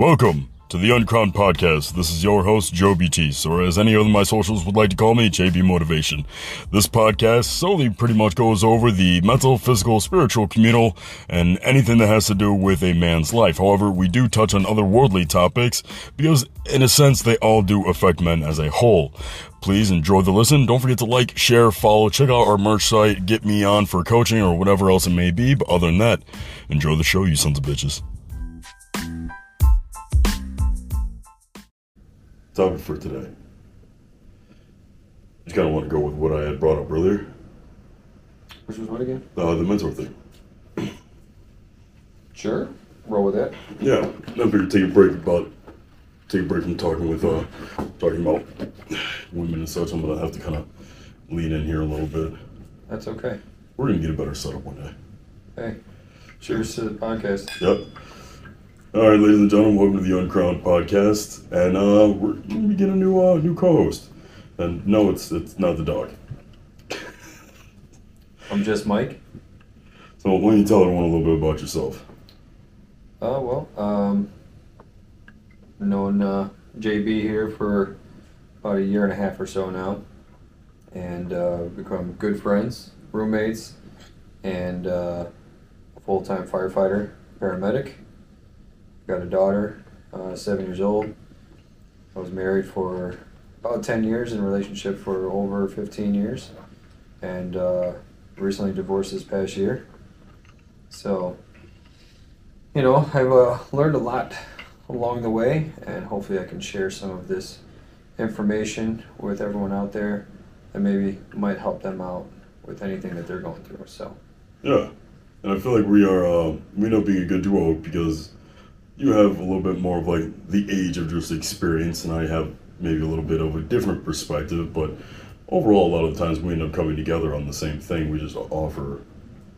Welcome to the Uncrowned Podcast. This is your host, Joe BT, or as any of my socials would like to call me, JB Motivation. This podcast solely pretty much goes over the mental, physical, spiritual, communal, and anything that has to do with a man's life. However, we do touch on other worldly topics because, in a sense, they all do affect men as a whole. Please enjoy the listen. Don't forget to like, share, follow, check out our merch site, get me on for coaching or whatever else it may be. But other than that, enjoy the show, you sons of bitches. Topic for today. Just kind of want to go with what I had brought up earlier. Which was what again? Uh, the mentor thing. Sure. Roll with it. Yeah, I figured take a break about take a break from talking with uh talking about women and such. I'm gonna have to kind of lean in here a little bit. That's okay. We're gonna get a better setup one day. Hey, cheers to the podcast. Yep. All right, ladies and gentlemen, welcome to the Uncrowned Podcast, and uh, we're gonna get a new uh, new co-host. And no, it's it's not the dog. I'm just Mike. So why don't you tell everyone a little bit about yourself? Oh well, um, known uh, JB here for about a year and a half or so now, and uh, become good friends, roommates, and uh, full-time firefighter, paramedic. Got a daughter, uh, seven years old. I was married for about 10 years, in a relationship for over 15 years, and uh, recently divorced this past year. So, you know, I've uh, learned a lot along the way, and hopefully I can share some of this information with everyone out there that maybe might help them out with anything that they're going through. So, Yeah, and I feel like we are uh, we end up being a good duo because you have a little bit more of like the age of just experience, and I have maybe a little bit of a different perspective. But overall, a lot of the times we end up coming together on the same thing. We just offer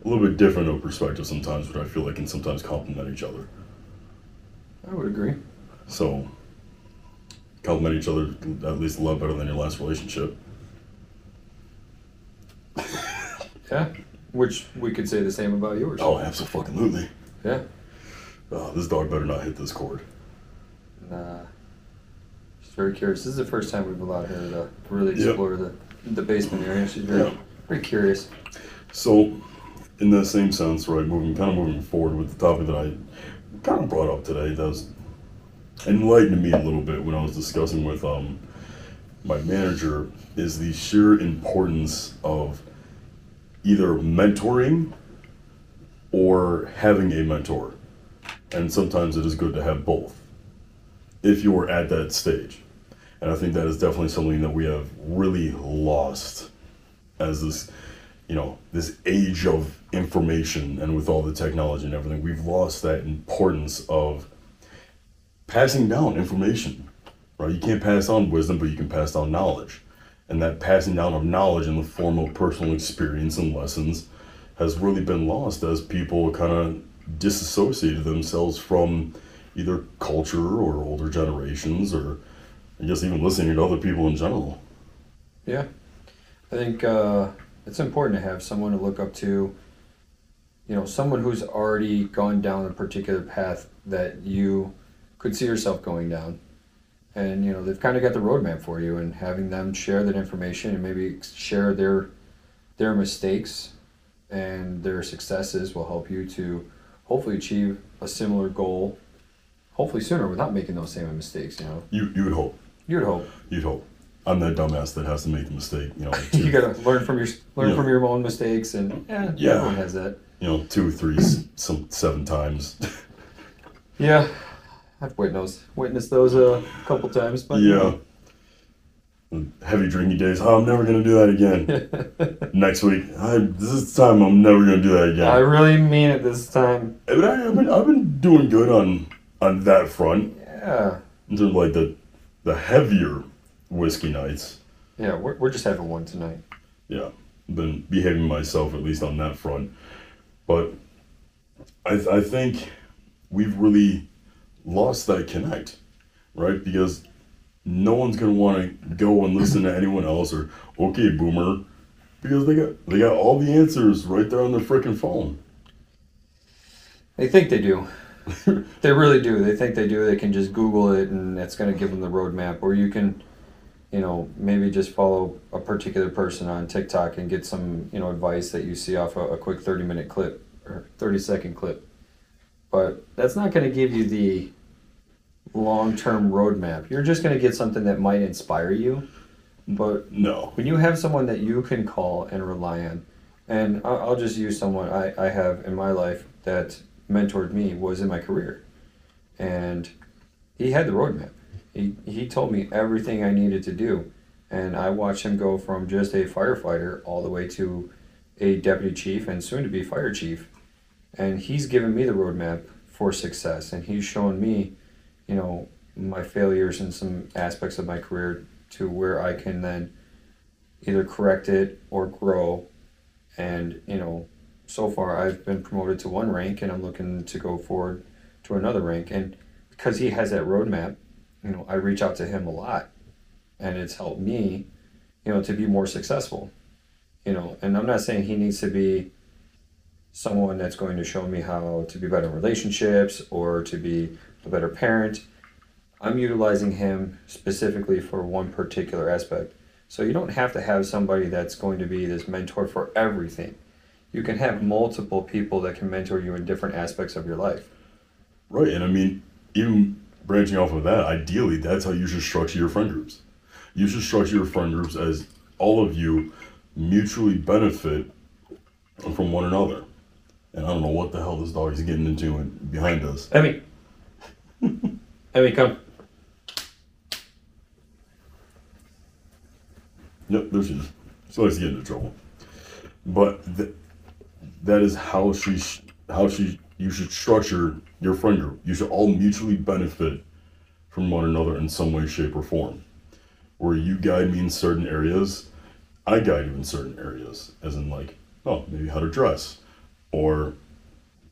a little bit different of perspective sometimes, which I feel like can sometimes complement each other. I would agree. So complement each other at least a lot better than your last relationship. Yeah. Which we could say the same about yours. Oh, absolutely. Yeah. Uh, this dog better not hit this cord. Nah. She's very curious. This is the first time we've allowed her to really Yep. explore the, the basement area. She's very, Yeah. very curious. So, in that same sense, right, moving kind of moving forward with the topic that I kind of brought up today, does enlightened me a little bit when I was discussing with um my manager is the sheer importance of either mentoring or having a mentor, and sometimes it is good to have both if you're at that stage. And I think that is definitely something that we have really lost as this you know this age of information and with all the technology and everything. We've lost that importance of passing down information right? You can't pass on wisdom but you can pass down knowledge. And that passing down of knowledge in the form of personal experience and lessons has really been lost as people kind of disassociated themselves from either culture or older generations or i guess even listening to other people in general Yeah. I think uh, it's important to have someone to look up to, you know, someone who's already gone down a particular path that you could see yourself going down. And, you know, they've kind of got the roadmap for you and having them share that information and maybe share their their mistakes and their successes will help you to hopefully achieve a similar goal hopefully sooner without making those same mistakes, you know. you, you would hope You would hope. You'd hope. I'm that dumbass that has to make the mistake, you know, you gotta learn from your learn Yeah. from your own mistakes, and yeah, Yeah. everyone has that. you know, two, three, some seven times. Yeah, I've witnessed witnessed those a couple times, but yeah. Heavy drinking days. Oh, I'm never gonna do that again. Next week, I, this is time I'm never gonna do that again. I really mean it this time. but I, have been, I've been doing good on on that front Yeah, in terms of like the the heavier whiskey nights. yeah, we're we're just having one tonight. Yeah, been behaving myself at least on that front. But I, I think we've really lost that connect, right? Because no one's gonna want to go and listen to anyone else or okay, boomer, because they got they got all the answers right there on their freaking phone. They think they do. They really do. They think they do. They can just Google it and it's going to give them the roadmap. Or you can, you know, maybe just follow a particular person on TikTok and get some, you know, advice that you see off a, a quick 30 minute clip or 30 second clip. But that's not going to give you the long term roadmap. You're just going to get something that might inspire you. But no. when you have someone that you can call and rely on, and I'll, I'll just use someone I, I have in my life that mentored me was in my career. And he had the roadmap. He, he told me everything I needed to do. And I watched him go from just a firefighter all the way to a deputy chief and soon to be fire chief. And he's given me the roadmap for success. And he's shown me, you know, my failures in some aspects of my career to where I can then either correct it or grow. And, you know, so far I've been promoted to one rank and I'm looking to go forward to another rank. And because he has that roadmap, you know, I reach out to him a lot and it's helped me, you know, to be more successful. You know, and I'm not saying he needs to be someone that's going to show me how to be better in relationships or to be a better parent. I'm utilizing him specifically for one particular aspect. So you don't have to have somebody that's going to be this mentor for everything. You can have multiple people that can mentor you in different aspects of your life. Right, and I mean, even branching off of that, ideally, that's how you should structure your friend groups. You should structure your friend groups as all of you mutually benefit from one another. And I don't know what the hell this dog is getting into and behind us. Emmy. we come. Yep, there she is. She likes to get into trouble. But th- that is how she, sh- how she, you should structure your friend group. You should all mutually benefit from one another in some way, shape, or form. Where you guide me in certain areas, I guide you in certain areas. As in, like, oh, maybe how to dress, or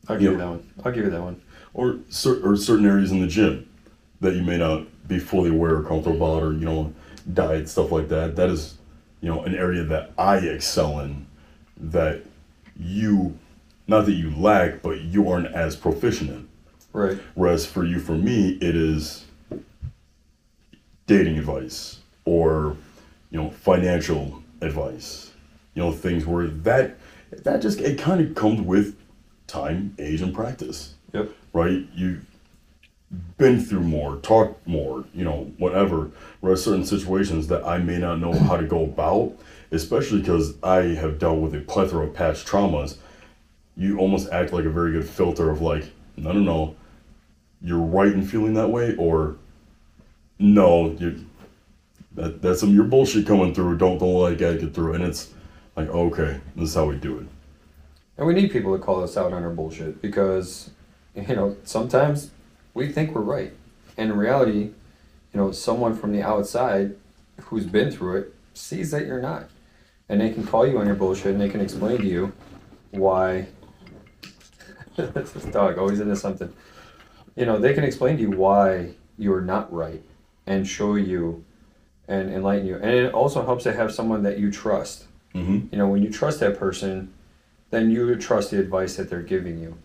I'll give Yeah. you that one. I'll give you that one. Or cer- or certain areas in the gym that you may not be fully aware or comfortable about, or you know, diet stuff like that. That is, you know, an area that I excel in. That you, not that you lack, but you aren't as proficient in. Right. Whereas for you, for me, it is dating advice or you know financial advice. You know things where that that just it kind of comes with time, age, and practice Yep. Right? You've been through more, talked more, you know, whatever. Whereas certain situations that I may not know how to go about, especially because I have dealt with a plethora of past traumas, you almost act like a very good filter of like, no, no, no, you're right in feeling that way, or no, you that that's some your bullshit coming through. Don't don't let it get through, and it's like, okay, this is how we do it. And we need people to call us out on our bullshit because, you know, sometimes we think we're right. And in reality, you know, someone from the outside who's been through it sees that you're not. And they can call you on your bullshit and they can explain to you why. this dog always into something. You know, they can explain to you why you're not right and show you and enlighten you. And it also helps to have someone that you trust. Mm-hmm. You know, when you trust that person, then you trust the advice that they're giving you.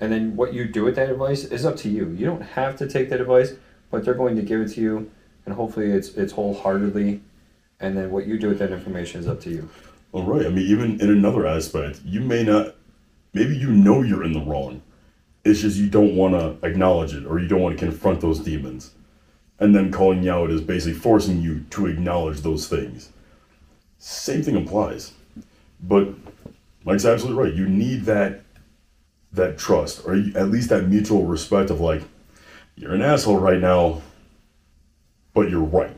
And then what you do with that advice is up to you. You don't have to take that advice, but they're going to give it to you, and hopefully it's it's wholeheartedly. And then what you do with that information is up to you. All right. I mean, even in another aspect, you may not, maybe you know you're in the wrong. It's just you don't want to acknowledge it or you don't want to confront those demons. And then calling you out is basically forcing you to acknowledge those things. Same thing applies. But Mike's absolutely right. You need that that trust or at least that mutual respect of like, you're an asshole right now, but you're right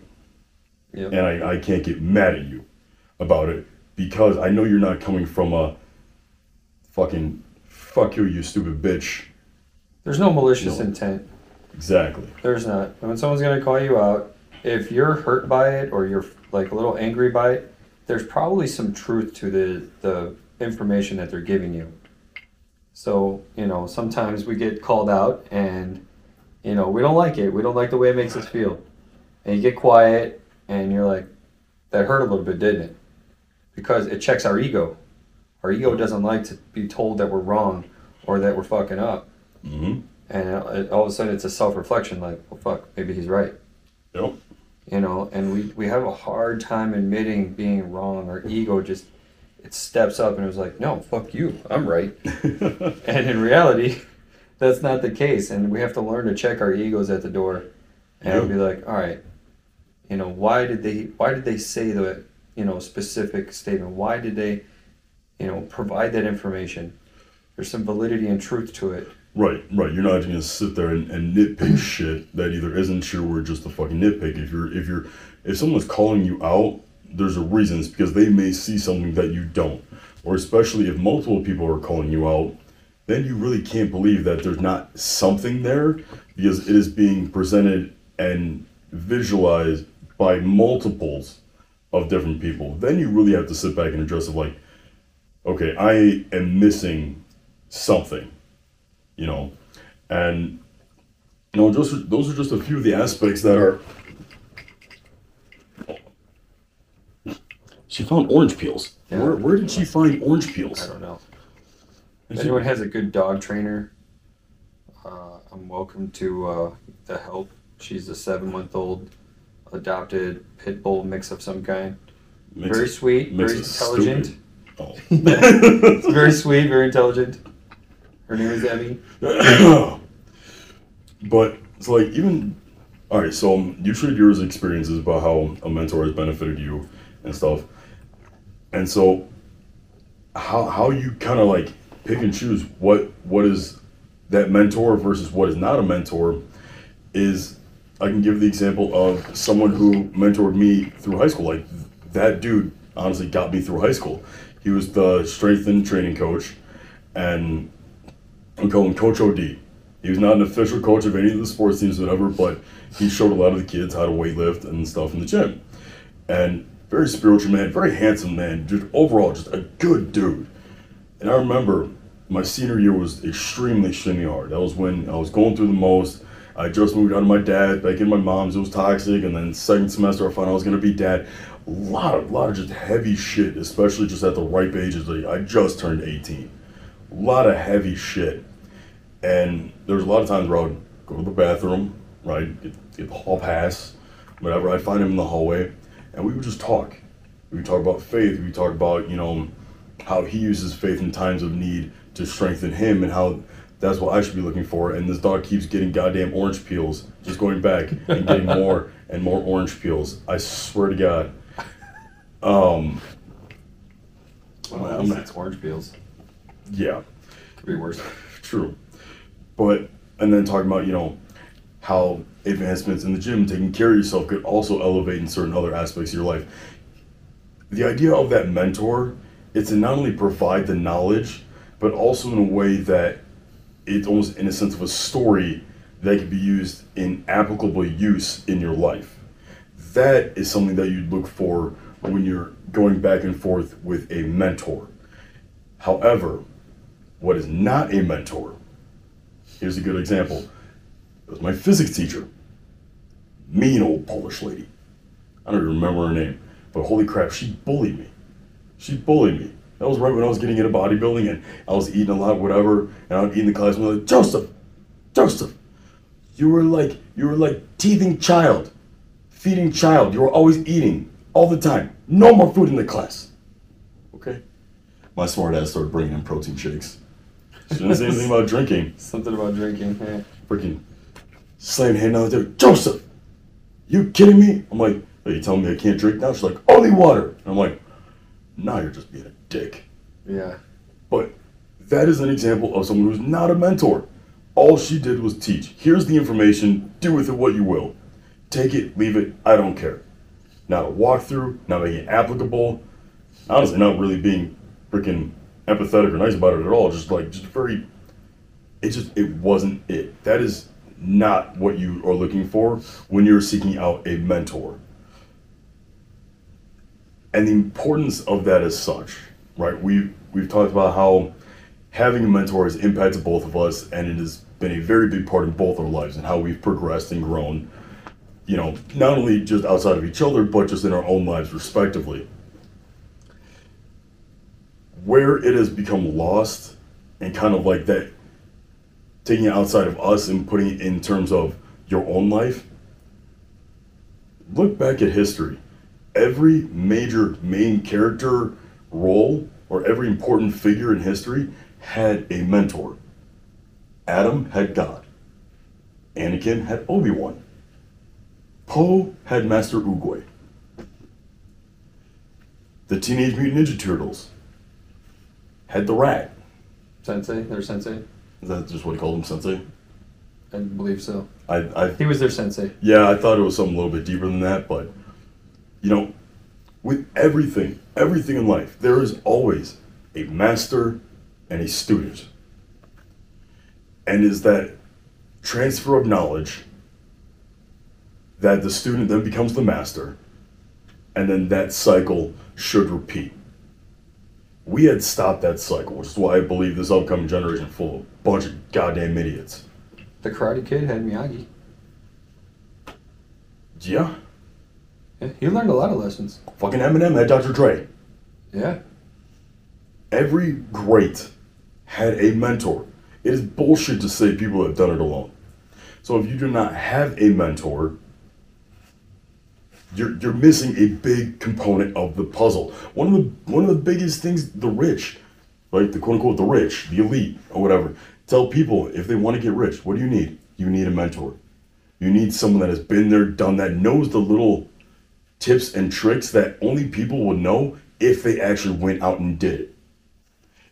Yep. and I, I can't get mad at you about it because I know you're not coming from a fucking fuck you, you stupid bitch. There's no malicious No. intent. Exactly. There's not. And when someone's gonna call you out, if you're hurt by it or you're like a little angry by it, there's probably some truth to the the information that they're giving you. So you know, sometimes we get called out, and you know we don't like it. We don't like the way it makes us feel, and you get quiet, and you're like, "That hurt a little bit, didn't it?" Because it checks our ego. Our ego doesn't like to be told that we're wrong or that we're fucking up hmm and it, all of a sudden it's a self reflection. Like, well, fuck, maybe he's right. Yep. You know, and we we have a hard time admitting being wrong. Our ego just it steps up and it was like, no, fuck you, I'm right. and in reality, that's not the case, and we have to learn to check our egos at the door, and Yep. be like, all right, you know, why did they why did they say the you know specific statement? Why did they, you know, provide that information? There's some validity and truth to it. Right, right. You're not gonna sit there and, and nitpick shit that either isn't true or just a fucking nitpick. If you're if you're if someone's calling you out, there's a reason. It's because they may see something that you don't. Or especially if multiple people are calling you out, then you really can't believe that there's not something there because it is being presented and visualized by multiples of different people. Then you really have to sit back and address it like, okay, I am missing something you know and you know just those are just a few of the aspects that are she found orange peels Yeah. where, where did she find orange peels? I don't know. If anyone has a good dog trainer, uh, I'm welcome to uh, the help. She's a seven month old adopted pit bull mix of some kind. makes very it- sweet, makes very it intelligent. stupid. oh very sweet, very intelligent. Her name is Emmy. but it's like even all right so um, you shared yours experiences about how a mentor has benefited you and stuff and so how how you kind of like pick and choose what what is that mentor versus what is not a mentor is i can give the example of someone who mentored me through high school like that dude honestly got me through high school he was the strength and training coach and we call him Coach OD. He was not an official coach of any of the sports teams, whatever, but he showed a lot of the kids how to weightlift and stuff in the gym. And very spiritual man, very handsome man, just overall just a good dude. And I remember my senior year was extremely, extremely hard. That was when I was going through the most. I just moved out of my dad, back in my mom's. It was toxic, and then second semester I found I was gonna be dad. A lot of, lot of just heavy shit, especially just at the ripe ages. Like I just turned 18. A lot of heavy shit. And there was a lot of times where I would go to the bathroom, right, get, get the hall pass, whatever. I'd find him in the hallway, and we would just talk. We would talk about faith. We would talk about, you know, how he uses faith in times of need to strengthen him and how that's what I should be looking for. And this dog keeps getting goddamn orange peels, just going back and getting more and more orange peels. I swear to God. Um, Well, I'm at least not- it's orange peels. yeah. Could be worse. True. But, and then talking about, you know, how advancements in the gym, taking care of yourself could also elevate in certain other aspects of your life. The idea of that mentor is to not only provide the knowledge, but also in a way that it's almost in a sense of a story that can be used in applicable use in your life. That is something that you'd look for when you're going back and forth with a mentor. However, what is not a mentor? Here's a good example. It was my physics teacher. Mean old Polish lady. I don't even remember her name, but holy crap, she bullied me. She bullied me. That was right when I was getting into bodybuilding and I was eating a lot, whatever, and I would eat in the class and they're like, Joseph, Joseph, you were like you were like teething child, feeding child. You were always eating all the time. No more food in the class. Okay. My smart ass started bringing in protein shakes. She didn't say anything about drinking. Something about drinking. eh. Freaking slaying hand on the table. Joseph, you kidding me? I'm like, are you telling me I can't drink now? She's like, only water. And I'm like, nah, you're just being a dick. Yeah. But that is an example of someone who's not a mentor. All she did was teach. Here's the information. Do with it what you will. Take it, leave it. I don't care. Not a walkthrough. Not making it applicable. Honestly, not really being freaking empathetic or nice about it at all. Just like just very. It just it wasn't it. That is not what you are looking for when you're seeking out a mentor. And the importance of that as such, right? We we've talked about how having a mentor has impacted both of us, and it has been a very big part in both our lives and how we've progressed and grown. You know, not only just outside of each other, but just in our own lives, respectively. Where it has become lost, and kind of like that taking it outside of us and putting it in terms of your own life, look back at history. Every major main character role or every important figure in history had a mentor. Adam had God. Anakin had Obi Wan. Po had Master Oogway. The Teenage Mutant Ninja Turtles had the rat. Sensei, their sensei. Is that just what he called him, Sensei? I believe so. I, I He was their sensei. Yeah, I thought it was something a little bit deeper than that, but you know, with everything, everything in life, there is always a master and a student. And is that transfer of knowledge that the student then becomes the master, and then that cycle should repeat. We had stopped that cycle, which is why I believe this upcoming generation is full of a bunch of goddamn idiots. The Karate Kid had Miyagi. Yeah, Yeah, he learned a lot of lessons. fucking Eminem had Dr. Dre. Yeah. Every great had a mentor. It is bullshit to say people have done it alone. So if you do not have a mentor, you're, you're missing a big component of the puzzle. One of the one of the biggest things, the rich, right? The quote unquote the rich, the elite, or whatever. Tell people if they want to get rich, what do you need? You need a mentor. You need someone that has been there, done that, knows the little tips and tricks that only people would know if they actually went out and did it.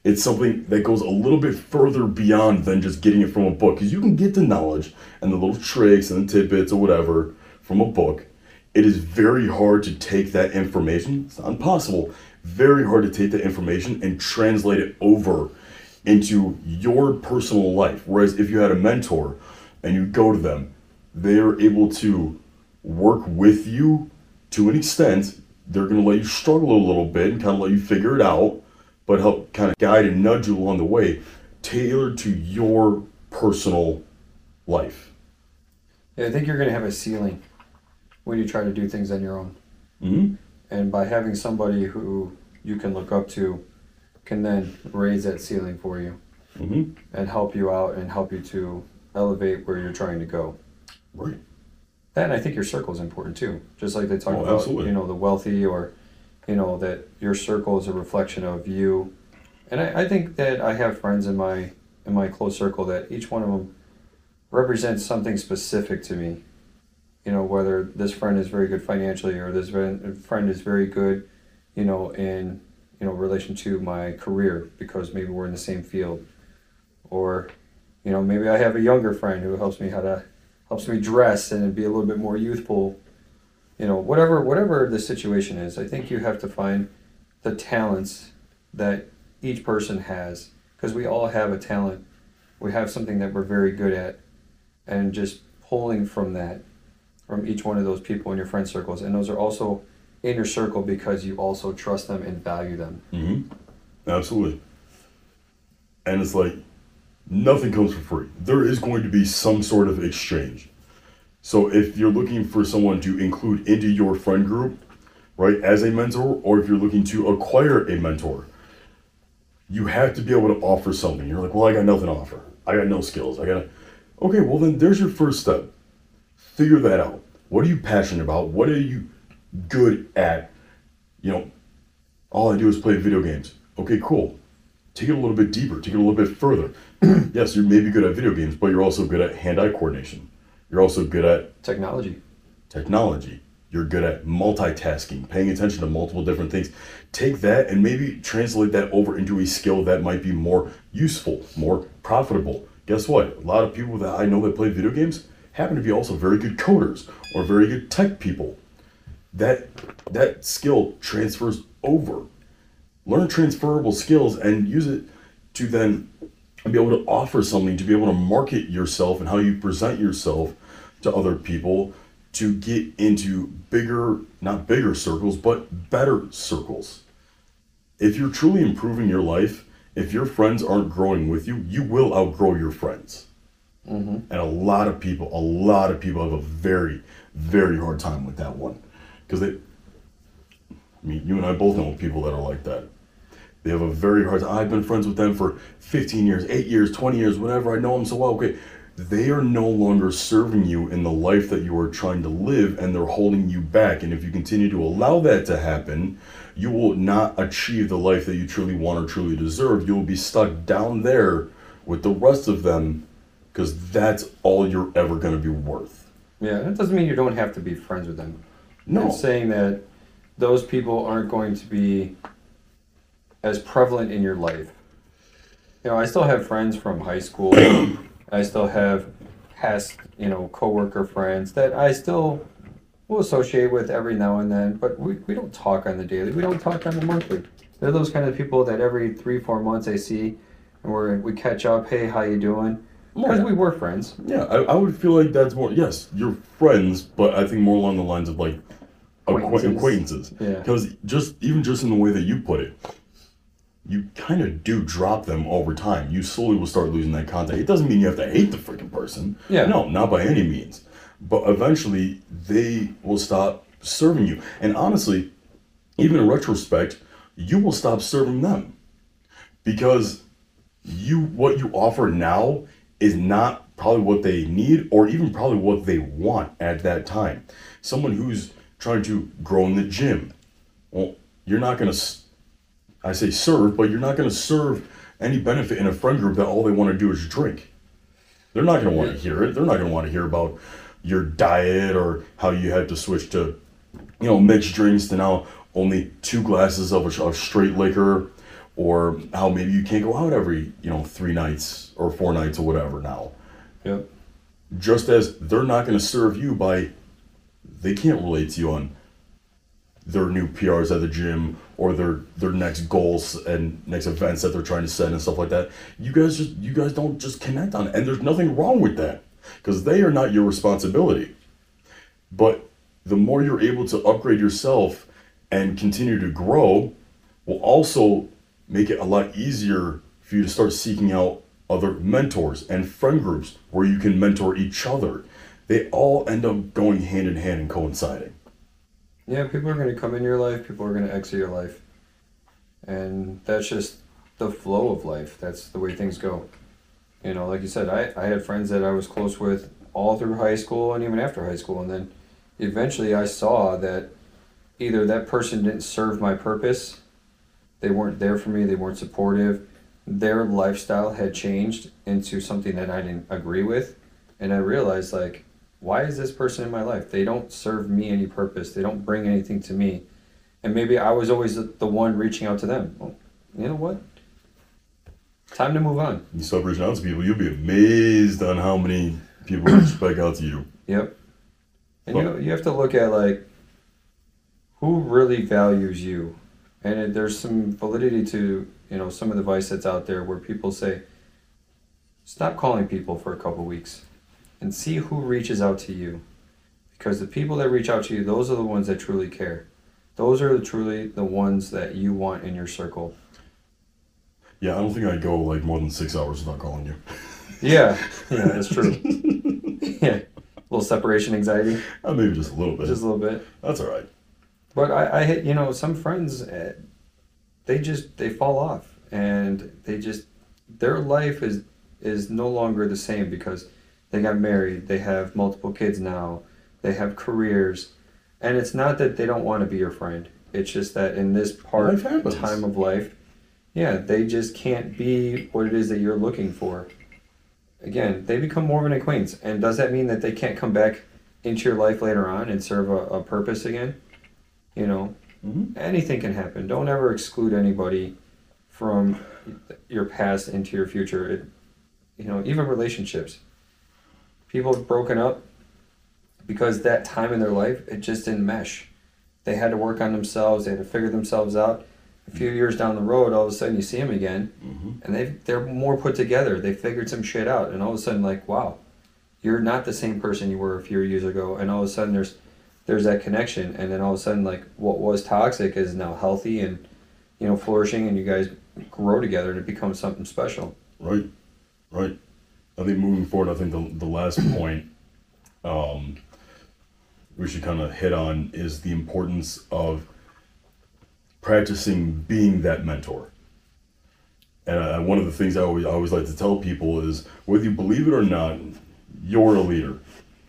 It's something that goes a little bit further beyond than just getting it from a book. Because you can get the knowledge and the little tricks and the tidbits or whatever from a book. It is very hard to take that information, it's not impossible, very hard to take that information and translate it over into your personal life. Whereas if you had a mentor and you go to them, they're able to work with you to an extent. They're going to let you struggle a little bit and kind of let you figure it out, but help kind of guide and nudge you along the way, tailored to your personal life. Yeah, I think you're going to have a ceiling when you try to do things on your own. hmm And by having somebody who you can look up to can then raise that ceiling for you hmm and help you out and help you to elevate where you're trying to go. Right. That and I think your circle is important too. Just like they talk Oh, about, absolutely. you know, the wealthy or, you know, that your circle is a reflection of you. And I, I think that I have friends in my in my close circle that each one of them represents something specific to me. You know, whether this friend is very good financially or this friend is very good, you know, in you know relation to my career because maybe we're in the same field, or you know maybe I have a younger friend who helps me how to helps me dress and be a little bit more youthful. You know, whatever whatever the situation is, I think you have to find the talents that each person has because we all have a talent. We have something that we're very good at, and just pulling from that, from each one of those people in your friend circles, and those are also in your circle because you also trust them and value them. hmm Absolutely. And it's like nothing comes for free. There is going to be some sort of exchange. So if you're looking for someone to include into your friend group, right, as a mentor, or if you're looking to acquire a mentor, you have to be able to offer something. You're like, well, I got nothing to offer. I got no skills. I got okay. Well, then there's your first step. Figure that out. What are you passionate about? What are you good at? You know, all I do is play video games. Okay, cool. Take it a little bit deeper. Take it a little bit further. yes, you may be good at video games, but you're also good at hand-eye coordination. You're also good at Technology. technology. You're good at multitasking, paying attention to multiple different things. Take that and maybe translate that over into a skill that might be more useful, more profitable. Guess what? A lot of people that I know that play video games happen to be also very good coders or very good tech people. That that skill transfers over. Learn transferable skills and use it to then be able to offer something, to be able to market yourself and how you present yourself to other people to get into bigger, not bigger circles, but better circles. If you're truly improving your life, if your friends aren't growing with you, you will outgrow your friends. Mm-hmm. And a lot of people, a lot of people have a very, very hard time with that one. Because they, I mean, you and I both know people that are like that. They have a very hard time. I've been friends with them for 15 years, 8 years, 20 years, whatever. I know them so well. Okay. They are no longer serving you in the life that you are trying to live and they're holding you back. And if you continue to allow that to happen, you will not achieve the life that you truly want or truly deserve. You will be stuck down there with the rest of them because that's all you're ever going to be worth. Yeah, that doesn't mean you don't have to be friends with them. No. It's saying that those people aren't going to be as prevalent in your life. You know, I still have friends from high school. I still have past, you know, coworker friends that I still will associate with every now and then, but we, we don't talk on the daily. We don't talk on the monthly. They're those kind of people that every three, four months I see and we're, we catch up. Hey, how you doing? Because Yeah. we were friends. Yeah, I, I would feel like that's more. Yes, you're friends, but I think more along the lines of like acquaintances. Acquaintances. acquaintances. Yeah. Because just even just in the way that you put it, you kind of do drop them over time. You slowly will start losing that contact. It doesn't mean you have to hate the freaking person. Yeah. No, not by any means. But eventually, they will stop serving you. And honestly, even in retrospect, you will stop serving them because you what you offer now is not probably what they need or even probably what they want at that time. Someone who's trying to grow in the gym, well, you're not going to I say serve, but you're not going to serve any benefit in a friend group that all they want to do is drink. They're not going to want to hear it. They're not going to want to hear about your diet or how you had to switch to, you know, mixed drinks to now only two glasses of, a, of straight liquor, or how maybe you can't go out every, you know, three nights or four nights or whatever now. Yep. Just as they're not going to serve you by, they can't relate to you on their new PRs at the gym or their their next goals and next events that they're trying to set and stuff like that. You guys just you guys don't just connect on it. And there's nothing wrong with that because they are not your responsibility. But the more you're able to upgrade yourself and continue to grow will also make it a lot easier for you to start seeking out other mentors and friend groups where you can mentor each other. They all end up going hand in hand and coinciding. Yeah, people are going to come in your life, people are going to exit your life. And that's just the flow of life. That's the way things go. You know, like you said, I, I had friends that I was close with all through high school and even after high school. And then eventually I saw that either that person didn't serve my purpose, they weren't there for me, they weren't supportive, their lifestyle had changed into something that I didn't agree with. And I realized, like, why is this person in my life? They don't serve me any purpose. They don't bring anything to me. And maybe I was always the, one reaching out to them. Well, you know what? Time to move on. You start reaching out to people, you'll be amazed on how many people reach back out to you. Yep. And you you have to look at like who really values you, and it, there's some validity to you know some of the advice that's out there where people say, stop calling people for a couple weeks, and see who reaches out to you, because the people that reach out to you, those are the ones that truly care. Those are truly the ones that you want in your circle. Yeah, I don't think I'd go like more than six hours without calling you. Yeah, yeah, that's true. yeah, a little separation anxiety, Uh, maybe just a little bit. just a little bit. That's all right. But I, I hit, you know, some friends, eh, they just they fall off, and they just their life is is no longer the same because they got married, they have multiple kids now, they have careers, and it's not that they don't want to be your friend. It's just that in this part happens. time of life, yeah, they just can't be what it is that you're looking for. Again, they become more of an acquaintance, and does that mean that they can't come back into your life later on and serve a, a purpose again? You know, Mhm. anything can happen. Don't ever exclude anybody from your past into your future. It, you know, even relationships. People have broken up because that time in their life it just didn't mesh. They had to work on themselves. They had to figure themselves out. A few years down the road, all of a sudden you see them again, Mhm. and they they're more put together. They figured some shit out, and all of a sudden, like, wow, you're not the same person you were a few years ago. And all of a sudden, there's there's that connection, and then all of a sudden, like, what was toxic is now healthy and you know flourishing, and you guys grow together, and it becomes something special. Right, right. I think moving forward, I think the, the last point um, we should kind of hit on is the importance of practicing being that mentor. And I, one of the things I always, I always like to tell people is whether you believe it or not, you're a leader.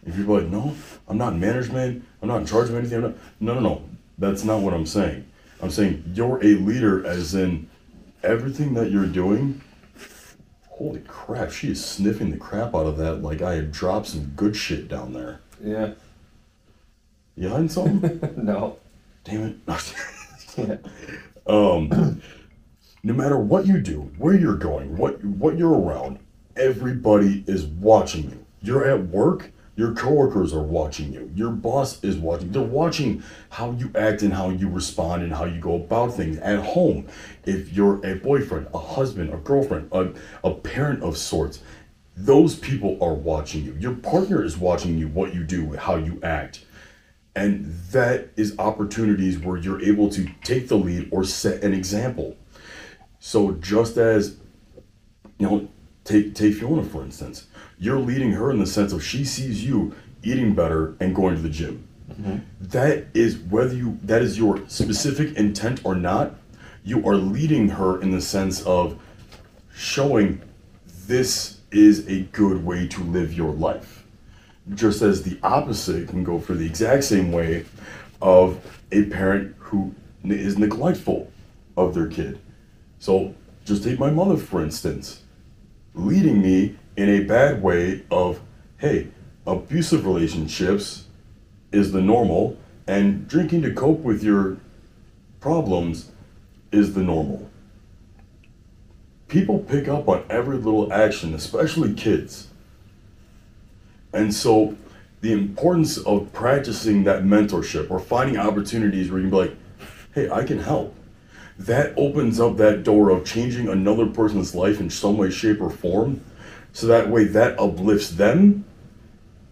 If you're like, no, I'm not in management, I'm not in charge of anything. I'm not, no, no, no. That's not what I'm saying. I'm saying you're a leader, as in everything that you're doing. Holy crap, she is sniffing the crap out of that like I had dropped some good shit down there. Yeah. You hiding something? no. Damn it. Yeah. um, no matter what you do, where you're going, what what you're around, everybody is watching you. You're at work, your coworkers are watching you. Your boss is watching. They're watching how you act and how you respond and how you go about things at home. If you're a boyfriend, a husband, a girlfriend, a, a parent of sorts, those people are watching you. Your partner is watching you, what you do, how you act. And that is opportunities where you're able to take the lead or set an example. So just as you know, take take Fiona for instance. You're leading her in the sense of she sees you eating better and going to the gym. Mm-hmm. That is whether you that is your specific intent or not. You are leading her in the sense of showing this is a good way to live your life. Just as the opposite can go for the exact same way of a parent who is neglectful of their kid. So just take my mother for instance, leading me in a bad way of, hey, abusive relationships is the normal, and drinking to cope with your problems is the normal. People pick up on every little action, especially kids. And so, the importance of practicing that mentorship or finding opportunities where you can be like, hey, I can help. That opens up that door of changing another person's life in some way, shape, or form. So that way, that uplifts them.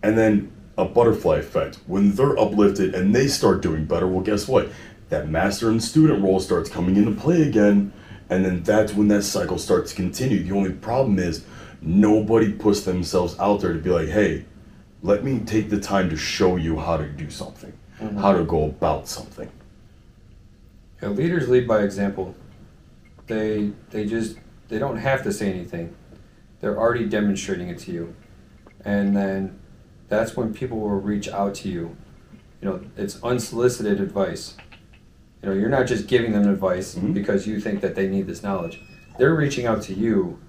And then a butterfly effect. When they're uplifted and they start doing better, well, guess what? That master and student role starts coming into play again. And then that's when that cycle starts to continue. The only problem is nobody puts themselves out there to be like, hey, let me take the time to show you how to do something, mm-hmm. how to go about something. Yeah, leaders lead by example. They they just they don't have to say anything. They're already demonstrating it to you. And then that's when people will reach out to you. You know, it's unsolicited advice. You know, you're not just giving them advice Mhm. because you think that they need this knowledge. They're reaching out to you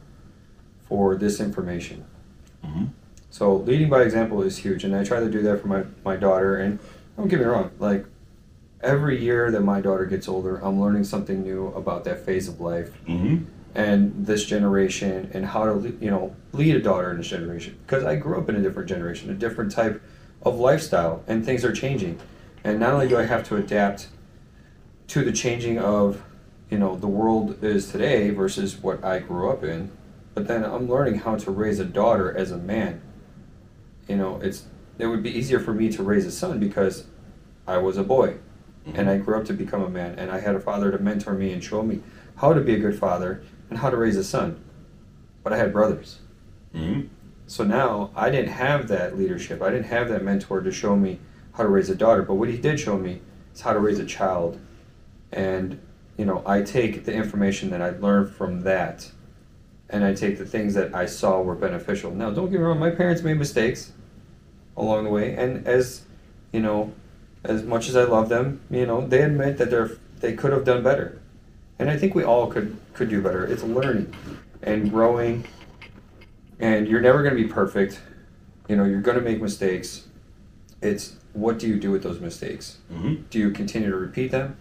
for this information. Mhm. So leading by example is huge, and I try to do that for my, my daughter. And don't get me wrong, like every year that my daughter gets older, I'm learning something new about that phase of life Mm-hmm. and this generation and how to you know lead a daughter in this generation. Because I grew up in a different generation, a different type of lifestyle, and things are changing. And not only do I have to adapt to the changing of you know the world is today versus what I grew up in, but then I'm learning how to raise a daughter as a man. You know, it's it would be easier for me to raise a son because I was a boy and I grew up to become a man and I had a father to mentor me and show me how to be a good father and how to raise a son. But I had brothers. Mm-hmm. So now I didn't have that leadership. I didn't have that mentor to show me how to raise a daughter. But what he did show me is how to raise a child. And, you know, I take the information that I learned from that and I take the things that I saw were beneficial. Now, don't get me wrong, my parents made mistakes along the way. And as, you know, as much as I love them, you know, they admit that they're they could have done better. And I think we all could could do better. It's learning and growing and you're never going to be perfect. You know, you're going to make mistakes. It's what do you do with those mistakes? Mm-hmm. Do you continue to repeat them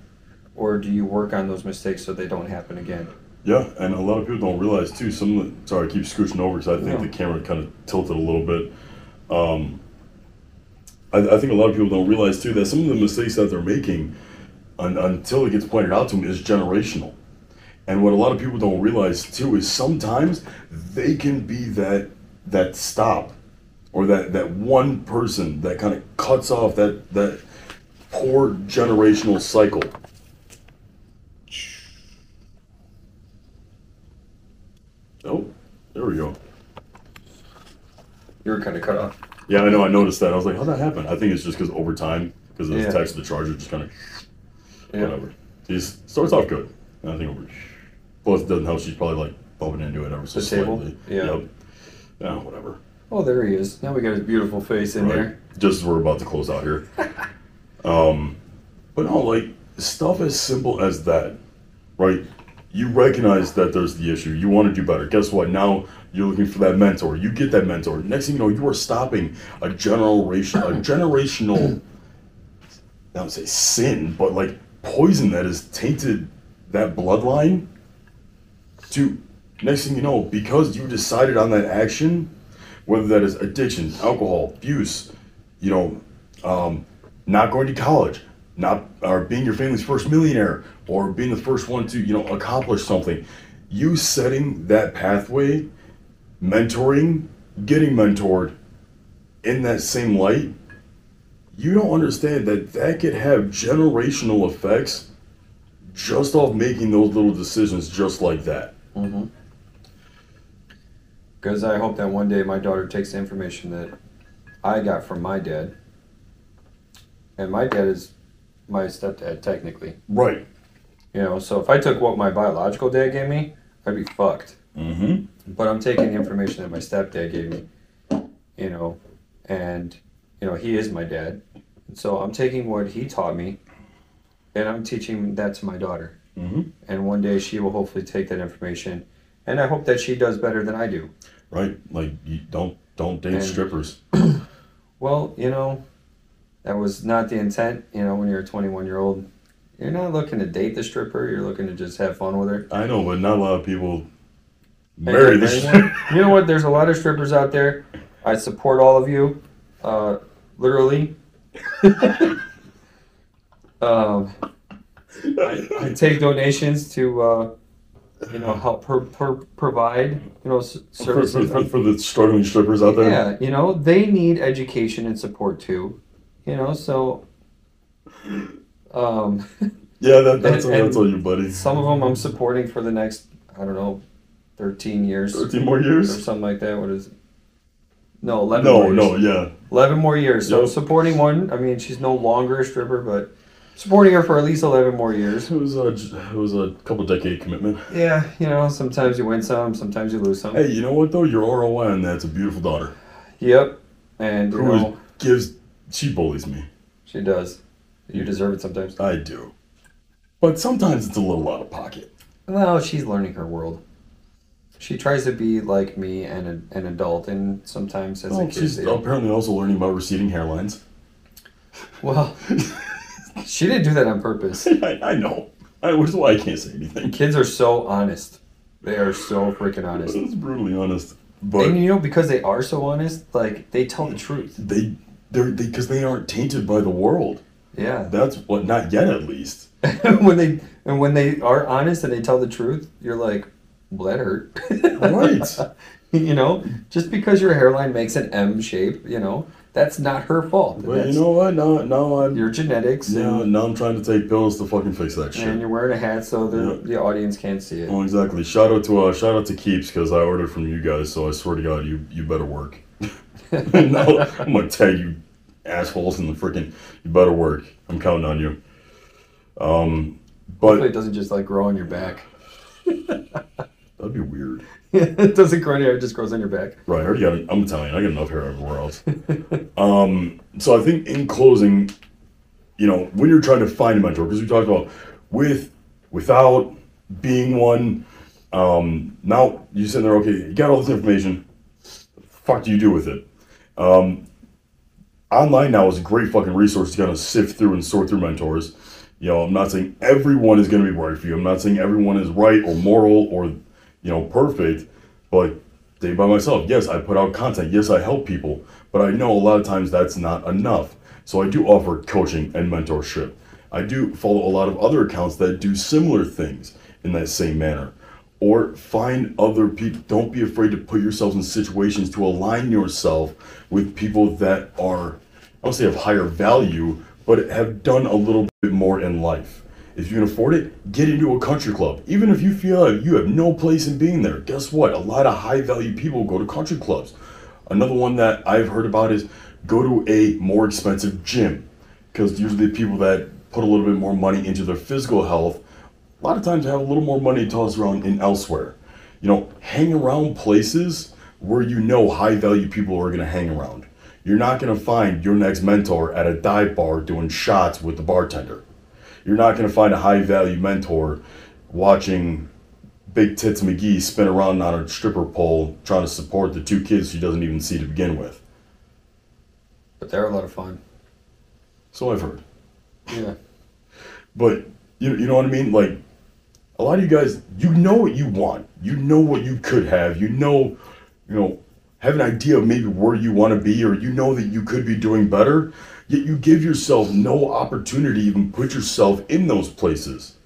or do you work on those mistakes so they don't happen again? Yeah, and a lot of people don't realize too. Some of the, sorry, I keep scooching over because I think No. the camera kind of tilted a little bit. Um, I, I think a lot of people don't realize too that some of the mistakes that they're making, un, until it gets pointed out to them, is generational. And what a lot of people don't realize too is sometimes they can be that that stop, or that that one person that kind of cuts off that that poor generational cycle. Oh, there we go. You were kind of cut off. Yeah, I know. I noticed that. I was like, how'd that happen? I think it's just because over time, because of the Yeah. text of the charger, just kind of whatever. He starts off good. And I think over. Plus, it doesn't help. She's probably like bumping into it ever so The table? slightly. Yeah. Yep. Yeah, whatever. Oh, there he is. Now we got his beautiful face in Right. there. Just as we're about to close out here. um, but no, like stuff as simple as that, right? You recognize that there's the issue. You want to do better. Guess what? Now you're looking for that mentor. You get that mentor. Next thing you know, you are stopping a generation, a generational. I don't say sin, but like poison that has tainted that bloodline. To next thing you know, because you decided on that action, whether that is addiction, alcohol, abuse, you know, um, not going to college, not or being your family's first millionaire, or being the first one to you know accomplish something. You setting that pathway, mentoring, getting mentored, in that same light, you don't understand that that could have generational effects just off making those little decisions just like that. Mm-hmm. Because I hope that one day my daughter takes the information that I got from my dad, and my dad is my stepdad technically. Right. You know, so if I took what my biological dad gave me, I'd be fucked. Mm-hmm. But I'm taking the information that my stepdad gave me, you know, and you know he is my dad, and so I'm taking what he taught me, and I'm teaching that to my daughter. Mm-hmm. And one day she will hopefully take that information, and I hope that she does better than I do. Right. Like you don't don't date And- strippers. Well, you know, that was not the intent. You know, when you're a 21 year old, you're not looking to date the stripper. You're looking to just have fun with her. I know, but not a lot of people marry the stripper. You know what? There's a lot of strippers out there. I support all of you, uh, literally. um, I, I take donations to, uh, you know, help per, per, provide, you know, s- for, services. for, for the struggling strippers out there. Yeah, you know, they need education and support too. You know, so um, Yeah, that, that's, And- that's and all you, buddy. some of them I'm supporting for the next, I don't know, 13 years or 13 more years? Or something like that. What is it? No, 11 No, more no, yeah. 11 more years. So Yep. supporting one, I mean, she's no longer a stripper, but supporting her for at least 11 more years. It was a, it was a couple decade commitment. Yeah, you know, sometimes you win some, sometimes you lose some. Hey, you know what though? Your ROI on that's a beautiful daughter Yep. And, you know, gives she bullies me. she does. You deserve it sometimes. I do, but sometimes it's a little out of pocket. Well, she's learning her world. She tries to be like me and a, an adult, and sometimes as a kid, she's apparently also learning about receding hairlines. well, she didn't do that on purpose. I, I know, I, which is why I can't say anything. Kids are so honest. They are so freaking honest. It's brutally honest, but And you know, because they are so honest, like they tell the truth. they they're because they aren't tainted by the world. Yeah. That's what not yet at least. when they and when they are honest and they tell the truth, you're like, well, that hurt. Right. you know, just because your hairline makes an M shape, you know, that's not her fault. But that's you know what? Now now I'm your genetics. and, now I'm trying to take pills to fucking fix that shit. and you're wearing a hat so the, Yeah. the audience can't see it. Well, exactly. Shout out to uh, shout out to Keeps because I ordered from you guys. So I swear to God, you you better work. no, I'm gonna tell you assholes in the freaking. You better work. I'm counting on you. Um, Hopefully but it doesn't just like grow on your back. that'd be weird. it doesn't grow on your hair, it just grows on your back. Right, I already got. I'm Italian. I got enough hair everywhere else. um, so I think in closing, you know, when you're trying to find a mentor, because we talked about with, without, being one. Um, now you sitting there, okay, you got all this information. The Fuck do you do with it? Um, online now is a great fucking resource to kind of sift through and sort through mentors. You know, I'm not saying everyone is going to be right for you. I'm not saying everyone is right or moral or, you know, perfect. But day by myself, yes, I put out content. Yes, I help people. But I know a lot of times that's not enough. So I do offer coaching and mentorship. I do follow a lot of other accounts that do similar things in that same manner. Or find other people. Don't be afraid to put yourselves in situations to align yourself with people that are, I don't say of higher value, but have done a little bit more in life. If you can afford it, get into a country club. Even if you feel like you have no place in being there, guess what? A lot of high value people go to country clubs. Another one that I've heard about is go to a more expensive gym because usually people that put a little bit more money into their physical health a lot of times have a little more money to toss around in elsewhere. you know, hang around places where you know high value people are going to hang around. You're not going to find your next mentor at a dive bar doing shots with the bartender. You're not going to find a high value mentor watching Big Tits McGee spin around on a stripper pole trying to support the two kids she doesn't even see to begin with. But they're a lot of fun. So I've heard. Yeah. But you you know what I mean? Like a lot of you guys, you know what you want. You know what you could have. You know, you know, have an idea of maybe where you want to be, or you know that you could be doing better. Yet you give yourself no opportunity to even put yourself in those places.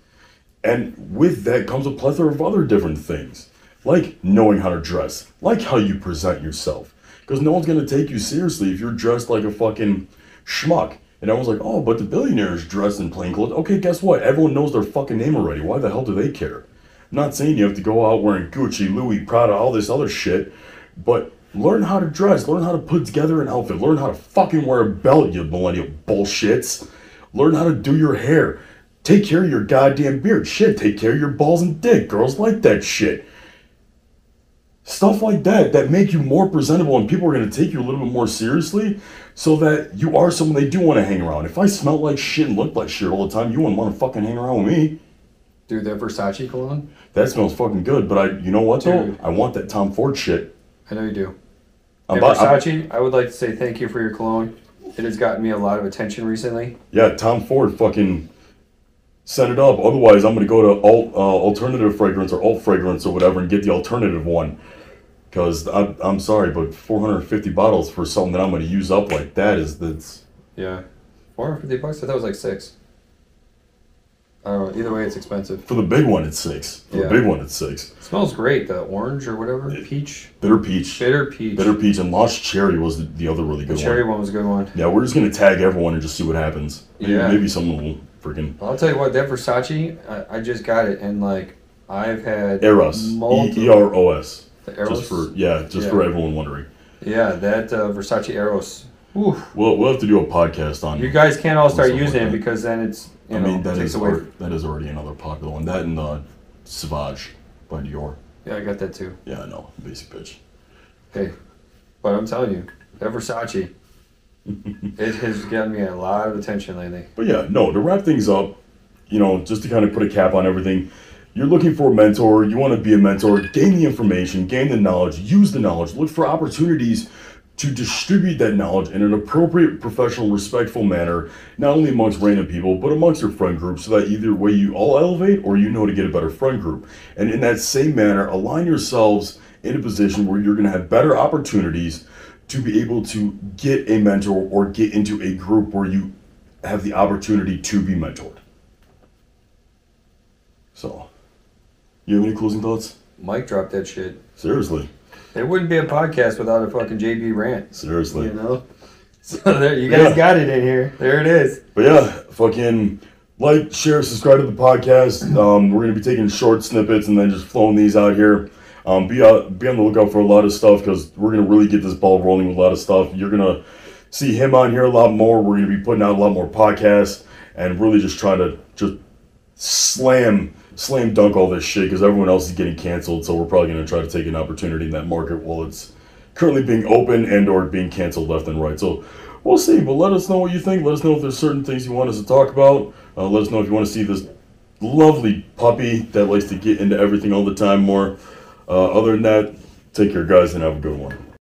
And with that comes a plethora of other different things, like knowing how to dress, like how you present yourself. Because no one's gonna take you seriously if you're dressed like a fucking schmuck. And everyone's like, oh, but the billionaires dressed in plain clothes. Okay, guess what? Everyone knows their fucking name already. Why the hell do they care? I'm not saying you have to go out wearing Gucci, Louis, Prada, all this other shit, but learn how to dress. Learn how to put together an outfit. Learn how to fucking wear a belt, you millennial bullshits. Learn how to do your hair. Take care of your goddamn beard. Shit, take care of your balls and dick. Girls like that shit. Stuff like that that make you more presentable and people are to take you a little bit more seriously so that you are someone they do want to hang around. If I smell like shit and look like shit all the time, you wouldn't want to fucking hang around with me. Dude, that Versace cologne? That smells fucking good, but I, you know what though? Dude. I want that Tom Ford shit. I know you do. I'm Hey, about- I'm- Versace, I would like to say thank you for your cologne. It has gotten me a lot of attention recently. Yeah, Tom Ford fucking set it up. Otherwise, I'm gonna go to alt, uh, alternative fragrance or alt fragrance or whatever and get the alternative one. Cause I'm, I'm sorry, but 450 bottles for something that I'm gonna use up like that is that's Yeah. 450 bucks? I thought it was like six. I don't know. Either way, it's expensive. for the big one it's six. For Yeah. the big one it's six. It smells great. The orange or whatever. Peach. Bitter peach, Bitter peach. bitter peach, and lost cherry was the, the other really The good cherry one. one was a good one. Yeah, we're just gonna tag everyone and just see what happens. Maybe, Yeah. maybe someone will freaking I'll tell you what, that Versace, I, I just got it, and like, I've had Eros, multiple. E R O S. the Eros? Just for yeah, just for everyone wondering. Yeah, that uh, Versace Eros. Oof. We'll we'll have to do a podcast on. You guys can't all start using like it because then it's, you I know, mean that takes is away. alre- that is already another popular one. That and uh, Savage by Dior. Yeah, I got that too. Yeah, I know, basic bitch. Hey, but I'm telling you, that Versace, it has gotten me a lot of attention lately. But yeah, no. To wrap things up, you know, just to kind of put a cap on everything, you're looking for a mentor. You want to be a mentor. Gain the information, gain the knowledge, use the knowledge. Look for opportunities to distribute that knowledge in an appropriate, professional, respectful manner, not only amongst random people, but amongst your friend group, so that either way you all elevate or you know to get a better friend group. And in that same manner, align yourselves in a position where you're going to have better opportunities to be able to get a mentor or get into a group where you have the opportunity to be mentored. So, you have any closing thoughts? Mike dropped that shit. Seriously, It wouldn't be a podcast without a fucking JB rant, seriously. you know? So there, you guys Yeah. got it in here. There it is. But yeah, fucking like, share, subscribe to the podcast. Um, we're gonna be taking short snippets and then just flowing these out here. Um, be out, be on the lookout for a lot of stuff because we're gonna really get this ball rolling with a lot of stuff. You're gonna see him on here a lot more. We're gonna be putting out a lot more podcasts and really just trying to just slam slam dunk all this shit because everyone else is getting canceled. So we're probably gonna try to take an opportunity in that market while it's currently being open and or being canceled left and right. So we'll see. But let us know what you think. Let us know if there's certain things you want us to talk about. Uh, let us know if you want to see this lovely puppy that likes to get into everything all the time more. Uh, other than that, take care, guys, and have a good one.